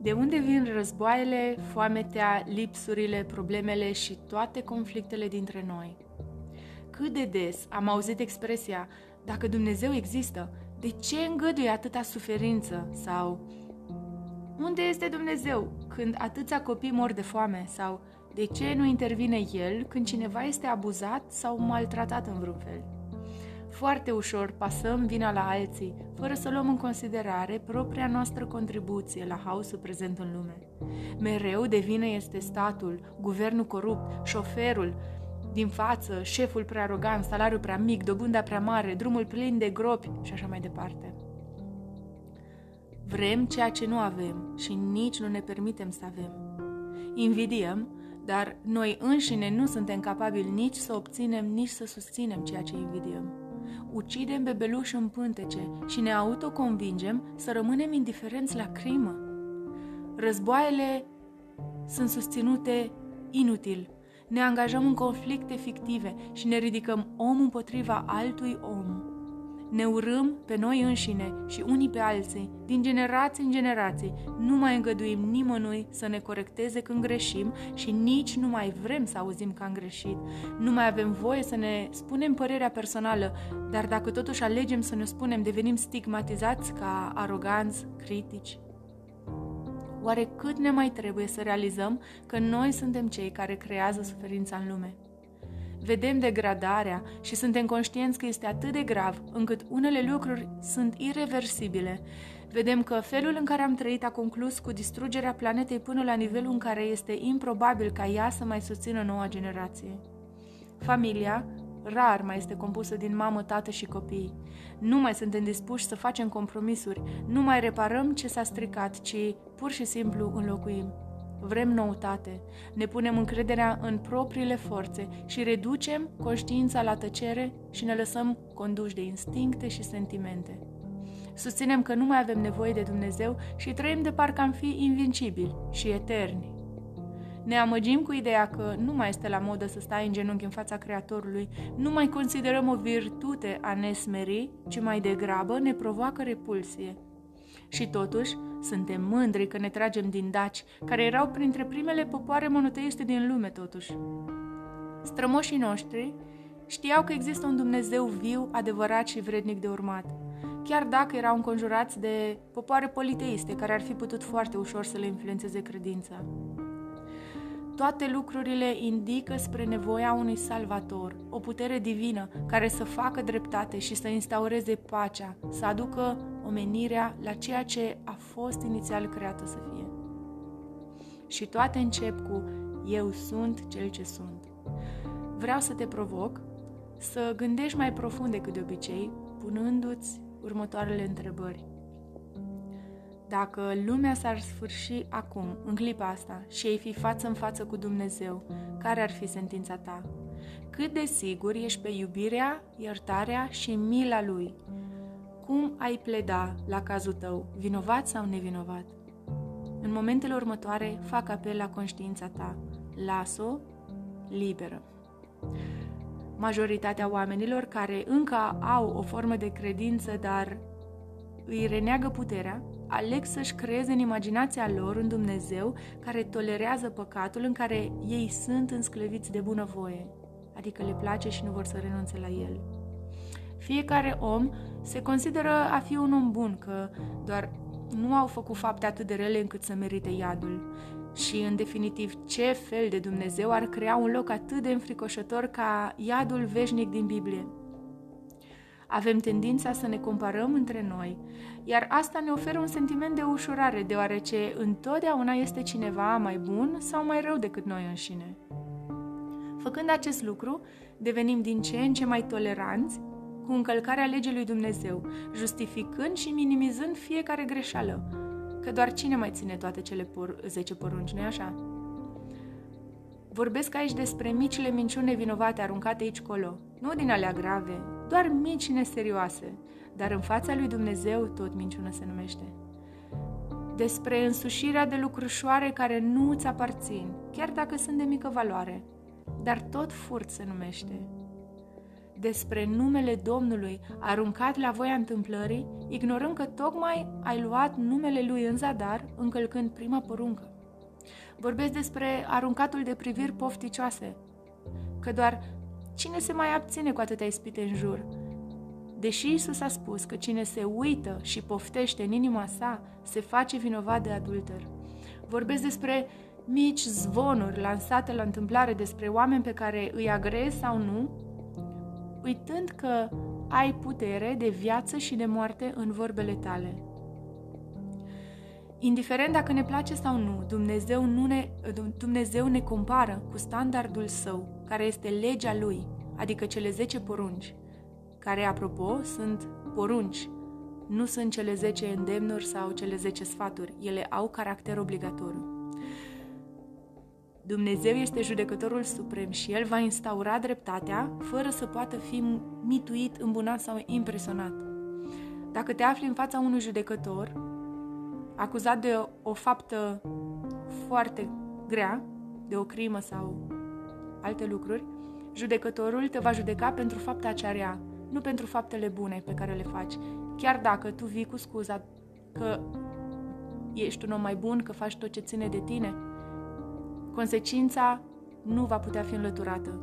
De unde vin războaiele, foametea, lipsurile, problemele și toate conflictele dintre noi? Cât de des am auzit expresia, dacă Dumnezeu există, de ce îngăduie atâta suferință? Sau unde este Dumnezeu când atâția copii mor de foame? Sau de ce nu intervine El când cineva este abuzat sau maltratat în vreun fel? Foarte ușor pasăm vina la alții, fără să luăm în considerare propria noastră contribuție la haosul prezent în lume. Mereu de vină este statul, guvernul corupt, șoferul, din față, șeful prea arogant, salariul prea mic, dobânda prea mare, drumul plin de gropi și așa mai departe. Vrem ceea ce nu avem și nici nu ne permitem să avem. Invidiem, dar noi înșine nu suntem capabili nici să obținem, nici să susținem ceea ce invidiem. Ucidem bebeluși în pântece și ne autoconvingem să rămânem indiferenți la crimă. Războaiele sunt susținute inutil. Ne angajăm în conflicte fictive și ne ridicăm om împotriva altui om. Ne urâm pe noi înșine și unii pe alții, din generații în generații. Nu mai îngăduim nimănui să ne corecteze când greșim și nici nu mai vrem să auzim că am greșit. Nu mai avem voie să ne spunem părerea personală, dar dacă totuși alegem să ne spunem, devenim stigmatizați ca aroganți, critici. Oare cât ne mai trebuie să realizăm că noi suntem cei care creează suferința în lume? Vedem degradarea și suntem conștienți că este atât de grav încât unele lucruri sunt irreversibile. Vedem că felul în care am trăit a conclus cu distrugerea planetei până la nivelul în care este improbabil ca ea să mai susțină noua generație. Familia rar mai este compusă din mamă, tată și copii. Nu mai suntem dispuși să facem compromisuri, nu mai reparăm ce s-a stricat, ci pur și simplu înlocuim. Vrem noutate, ne punem încrederea în propriile forțe și reducem conștiința la tăcere și ne lăsăm conduși de instincte și sentimente. Susținem că nu mai avem nevoie de Dumnezeu și trăim de parcă am fi invincibili și eterni. Ne amăgim cu ideea că nu mai este la modă să stai în genunchi în fața Creatorului, nu mai considerăm o virtute a ne smeri, ci mai degrabă ne provoacă repulsie – și totuși, suntem mândri că ne tragem din daci, care erau printre primele popoare monoteiste din lume, totuși. Strămoșii noștri știau că există un Dumnezeu viu, adevărat și vrednic de urmat, chiar dacă erau înconjurați de popoare politeiste care ar fi putut foarte ușor să le influențeze credința. Toate lucrurile indică spre nevoia unui salvator, o putere divină care să facă dreptate și să instaureze pacea, să aducă omenirea la ceea ce a fost inițial creată să fie. Și toate încep cu Eu sunt cel ce sunt. Vreau să te provoc să gândești mai profund decât de obicei, punându-ți următoarele întrebări. Dacă lumea s-ar sfârși acum, în clipa asta, și ei fi față în față cu Dumnezeu, care ar fi sentința ta? Cât de sigur ești pe iubirea, iertarea și mila Lui? Cum ai pleda la cazul tău, vinovat sau nevinovat? În momentele următoare, fac apel la conștiința ta. Las-o liberă. Majoritatea oamenilor care încă au o formă de credință, dar îi reneagă puterea, aleg să-și creeze în imaginația lor un Dumnezeu care tolerează păcatul în care ei sunt înscleviți de bunăvoie, adică le place și nu vor să renunțe la el. Fiecare om se consideră a fi un om bun, că doar nu au făcut fapte atât de rele încât să merite iadul. Și, în definitiv, ce fel de Dumnezeu ar crea un loc atât de înfricoșător ca iadul veșnic din Biblie? Avem tendința să ne comparăm între noi, iar asta ne oferă un sentiment de ușurare, deoarece întotdeauna este cineva mai bun sau mai rău decât noi înșine. Făcând acest lucru, devenim din ce în ce mai toleranți cu încălcarea legii lui Dumnezeu, justificând și minimizând fiecare greșeală, că doar cine mai ține toate cele por- 10 porunci, nu așa? Vorbesc aici despre micile minciuni nevinovate aruncate aici colo, nu din alea grave, doar mici neserioase, dar în fața lui Dumnezeu tot minciună se numește. Despre însușirea de lucrușoare care nu îți aparțin, chiar dacă sunt de mică valoare, dar tot furt se numește. despre numele Domnului aruncat la voia întâmplării, ignorând că tocmai ai luat numele lui în zadar, încălcând prima poruncă. Vorbesc despre aruncatul de priviri pofticioase, că doar cine se mai abține cu atâtea ispite în jur? Deși Isus a spus că cine se uită și poftește în inima sa, se face vinovat de adulter. Vorbesc despre mici zvonuri lansate la întâmplare despre oameni pe care îi agrezi sau nu, uitând că ai putere de viață și de moarte în vorbele tale. Indiferent dacă ne place sau nu, Dumnezeu, nu ne, Dumnezeu ne compară cu standardul său, care este legea lui, adică cele 10 porunci, care, apropo, sunt porunci, nu sunt cele 10 îndemnuri sau cele 10 sfaturi, ele au caracter obligatoriu. Dumnezeu este judecătorul suprem și El va instaura dreptatea fără să poată fi mituit, îmbunat sau impresionat. Dacă te afli în fața unui judecător, acuzat de o, o faptă foarte grea, de o crimă sau alte lucruri, judecătorul te va judeca pentru fapta cea rea, nu pentru faptele bune pe care le faci. Chiar dacă tu vii cu scuza că ești un om mai bun, că faci tot ce ține de tine, Consecința nu va putea fi înlăturată.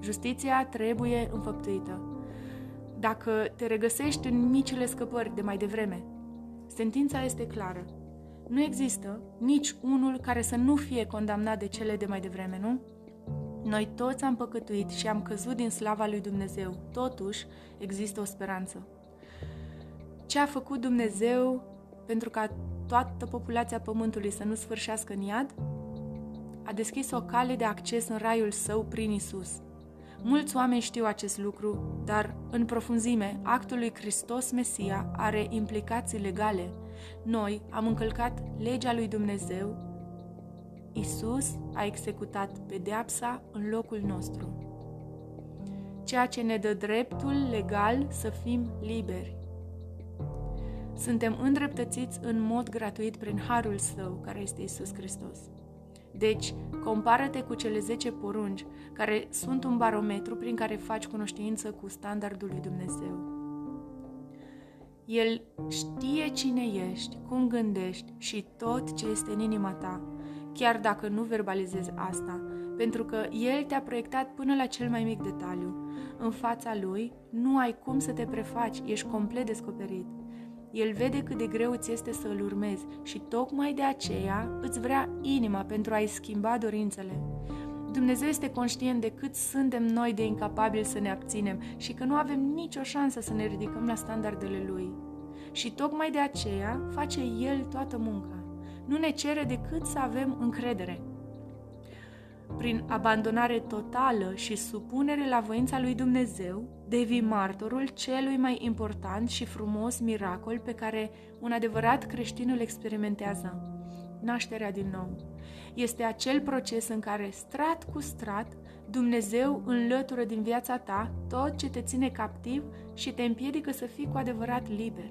Justiția trebuie înfăptuită. Dacă te regăsești în micile scăpări de mai devreme, sentința este clară. Nu există nici unul care să nu fie condamnat de cele de mai devreme, nu? Noi toți am păcătuit și am căzut din slava lui Dumnezeu. Totuși, există o speranță. Ce a făcut Dumnezeu pentru ca toată populația pământului să nu sfârșească în iad? a deschis o cale de acces în raiul său prin Isus. Mulți oameni știu acest lucru, dar în profunzime, actul lui Hristos Mesia are implicații legale. Noi am încălcat legea lui Dumnezeu. Isus a executat pedeapsa în locul nostru. Ceea ce ne dă dreptul legal să fim liberi. Suntem îndreptățiți în mod gratuit prin harul său, care este Isus Hristos. Deci, compară-te cu cele 10 porunci, care sunt un barometru prin care faci cunoștință cu standardul lui Dumnezeu. El știe cine ești, cum gândești și tot ce este în inima ta, chiar dacă nu verbalizezi asta, pentru că El te-a proiectat până la cel mai mic detaliu. În fața Lui nu ai cum să te prefaci, ești complet descoperit. El vede cât de greu ți este să îl urmezi și tocmai de aceea îți vrea inima pentru a-i schimba dorințele. Dumnezeu este conștient de cât suntem noi de incapabili să ne abținem și că nu avem nicio șansă să ne ridicăm la standardele Lui. Și tocmai de aceea face El toată munca. Nu ne cere decât să avem încredere prin abandonare totală și supunere la voința lui Dumnezeu, devii martorul celui mai important și frumos miracol pe care un adevărat creștin îl experimentează. Nașterea din nou. Este acel proces în care, strat cu strat, Dumnezeu înlătură din viața ta tot ce te ține captiv și te împiedică să fii cu adevărat liber.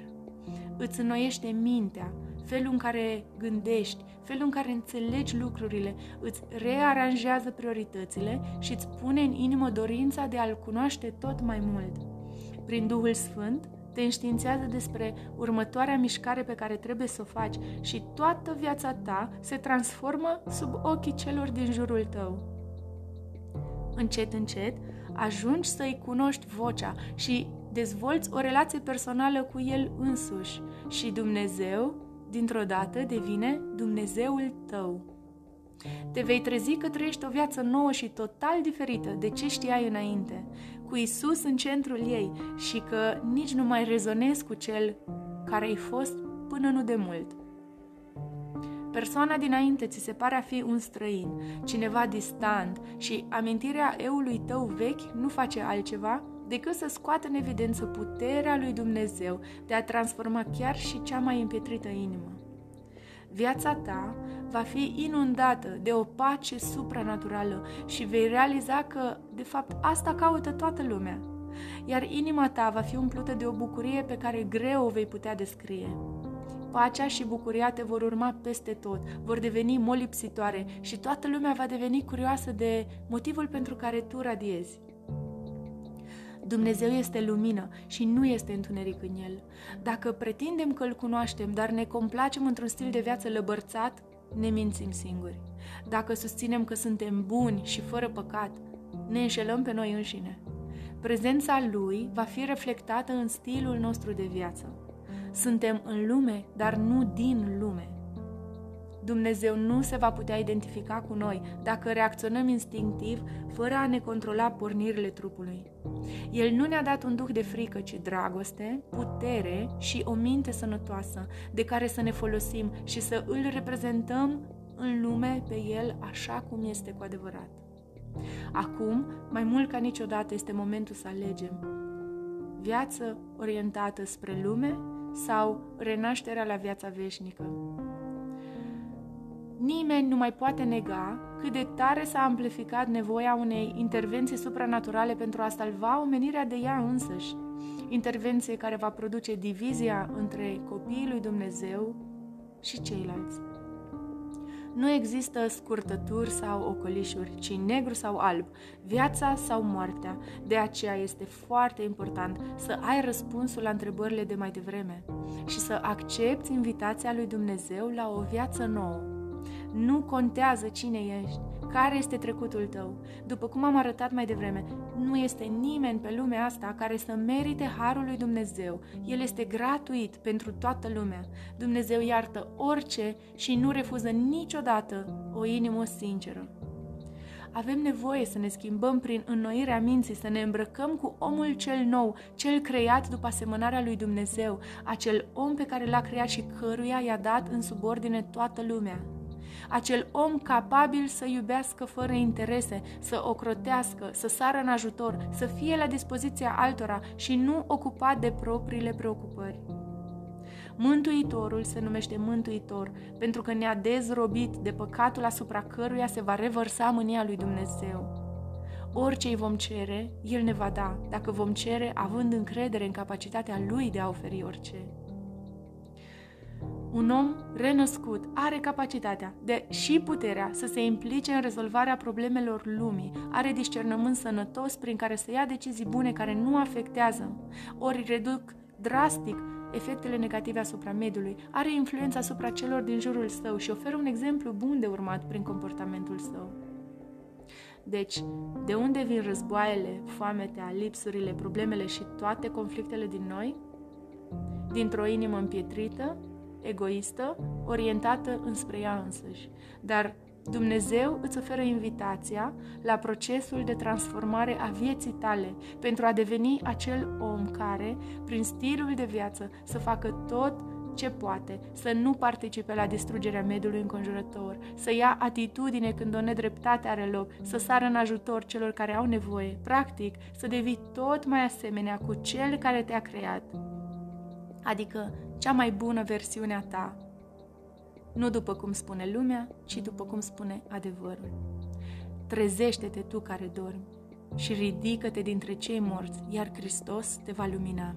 Îți înnoiește mintea, felul în care gândești, felul în care înțelegi lucrurile, îți rearanjează prioritățile și îți pune în inimă dorința de a-L cunoaște tot mai mult. Prin Duhul Sfânt, te înștiințează despre următoarea mișcare pe care trebuie să o faci și toată viața ta se transformă sub ochii celor din jurul tău. Încet, încet, ajungi să-i cunoști vocea și dezvolți o relație personală cu el însuși și Dumnezeu dintr-o dată devine Dumnezeul tău. Te vei trezi că trăiești o viață nouă și total diferită de ce știai înainte, cu Isus în centrul ei și că nici nu mai rezonezi cu cel care ai fost până nu de mult. Persoana dinainte ți se pare a fi un străin, cineva distant și amintirea eului tău vechi nu face altceva decât să scoată în evidență puterea lui Dumnezeu de a transforma chiar și cea mai împietrită inimă. Viața ta va fi inundată de o pace supranaturală și vei realiza că, de fapt, asta caută toată lumea. Iar inima ta va fi umplută de o bucurie pe care greu o vei putea descrie. Pacea și bucuria te vor urma peste tot, vor deveni molipsitoare și toată lumea va deveni curioasă de motivul pentru care tu radiezi. Dumnezeu este lumină și nu este întuneric în el. Dacă pretindem că îl cunoaștem, dar ne complacem într-un stil de viață lăbărțat, ne mințim singuri. Dacă susținem că suntem buni și fără păcat, ne înșelăm pe noi înșine. Prezența Lui va fi reflectată în stilul nostru de viață. Suntem în lume, dar nu din lume. Dumnezeu nu se va putea identifica cu noi dacă reacționăm instinctiv fără a ne controla pornirile trupului. El nu ne-a dat un duh de frică, ci dragoste, putere și o minte sănătoasă de care să ne folosim și să îl reprezentăm în lume pe el așa cum este cu adevărat. Acum, mai mult ca niciodată, este momentul să alegem. Viață orientată spre lume sau renașterea la viața veșnică. Nimeni nu mai poate nega cât de tare s-a amplificat nevoia unei intervenții supranaturale pentru a salva omenirea de ea însăși. Intervenție care va produce divizia între copiii lui Dumnezeu și ceilalți. Nu există scurtături sau ocolișuri, ci negru sau alb, viața sau moartea. De aceea este foarte important să ai răspunsul la întrebările de mai devreme și să accepti invitația lui Dumnezeu la o viață nouă. Nu contează cine ești, care este trecutul tău. După cum am arătat mai devreme, nu este nimeni pe lumea asta care să merite harul lui Dumnezeu. El este gratuit pentru toată lumea. Dumnezeu iartă orice și nu refuză niciodată o inimă sinceră. Avem nevoie să ne schimbăm prin înnoirea minții, să ne îmbrăcăm cu omul cel nou, cel creat după asemănarea lui Dumnezeu, acel om pe care l-a creat și căruia i-a dat în subordine toată lumea acel om capabil să iubească fără interese, să ocrotească, să sară în ajutor, să fie la dispoziția altora și nu ocupat de propriile preocupări. Mântuitorul se numește Mântuitor pentru că ne-a dezrobit de păcatul asupra căruia se va revărsa mânia lui Dumnezeu. Orice îi vom cere, El ne va da, dacă vom cere având încredere în capacitatea Lui de a oferi orice. Un om renăscut are capacitatea de și puterea să se implice în rezolvarea problemelor lumii, are discernământ sănătos prin care să ia decizii bune care nu afectează, ori reduc drastic efectele negative asupra mediului, are influența asupra celor din jurul său și oferă un exemplu bun de urmat prin comportamentul său. Deci, de unde vin războaiele, foametea, lipsurile, problemele și toate conflictele din noi? Dintr-o inimă împietrită, egoistă, orientată înspre ea însăși. Dar Dumnezeu îți oferă invitația la procesul de transformare a vieții tale pentru a deveni acel om care, prin stilul de viață, să facă tot ce poate, să nu participe la distrugerea mediului înconjurător, să ia atitudine când o nedreptate are loc, să sară în ajutor celor care au nevoie, practic să devii tot mai asemenea cu cel care te-a creat. Adică cea mai bună versiune a ta. Nu după cum spune lumea, ci după cum spune adevărul. Trezește-te tu care dormi și ridică-te dintre cei morți, iar Hristos te va lumina.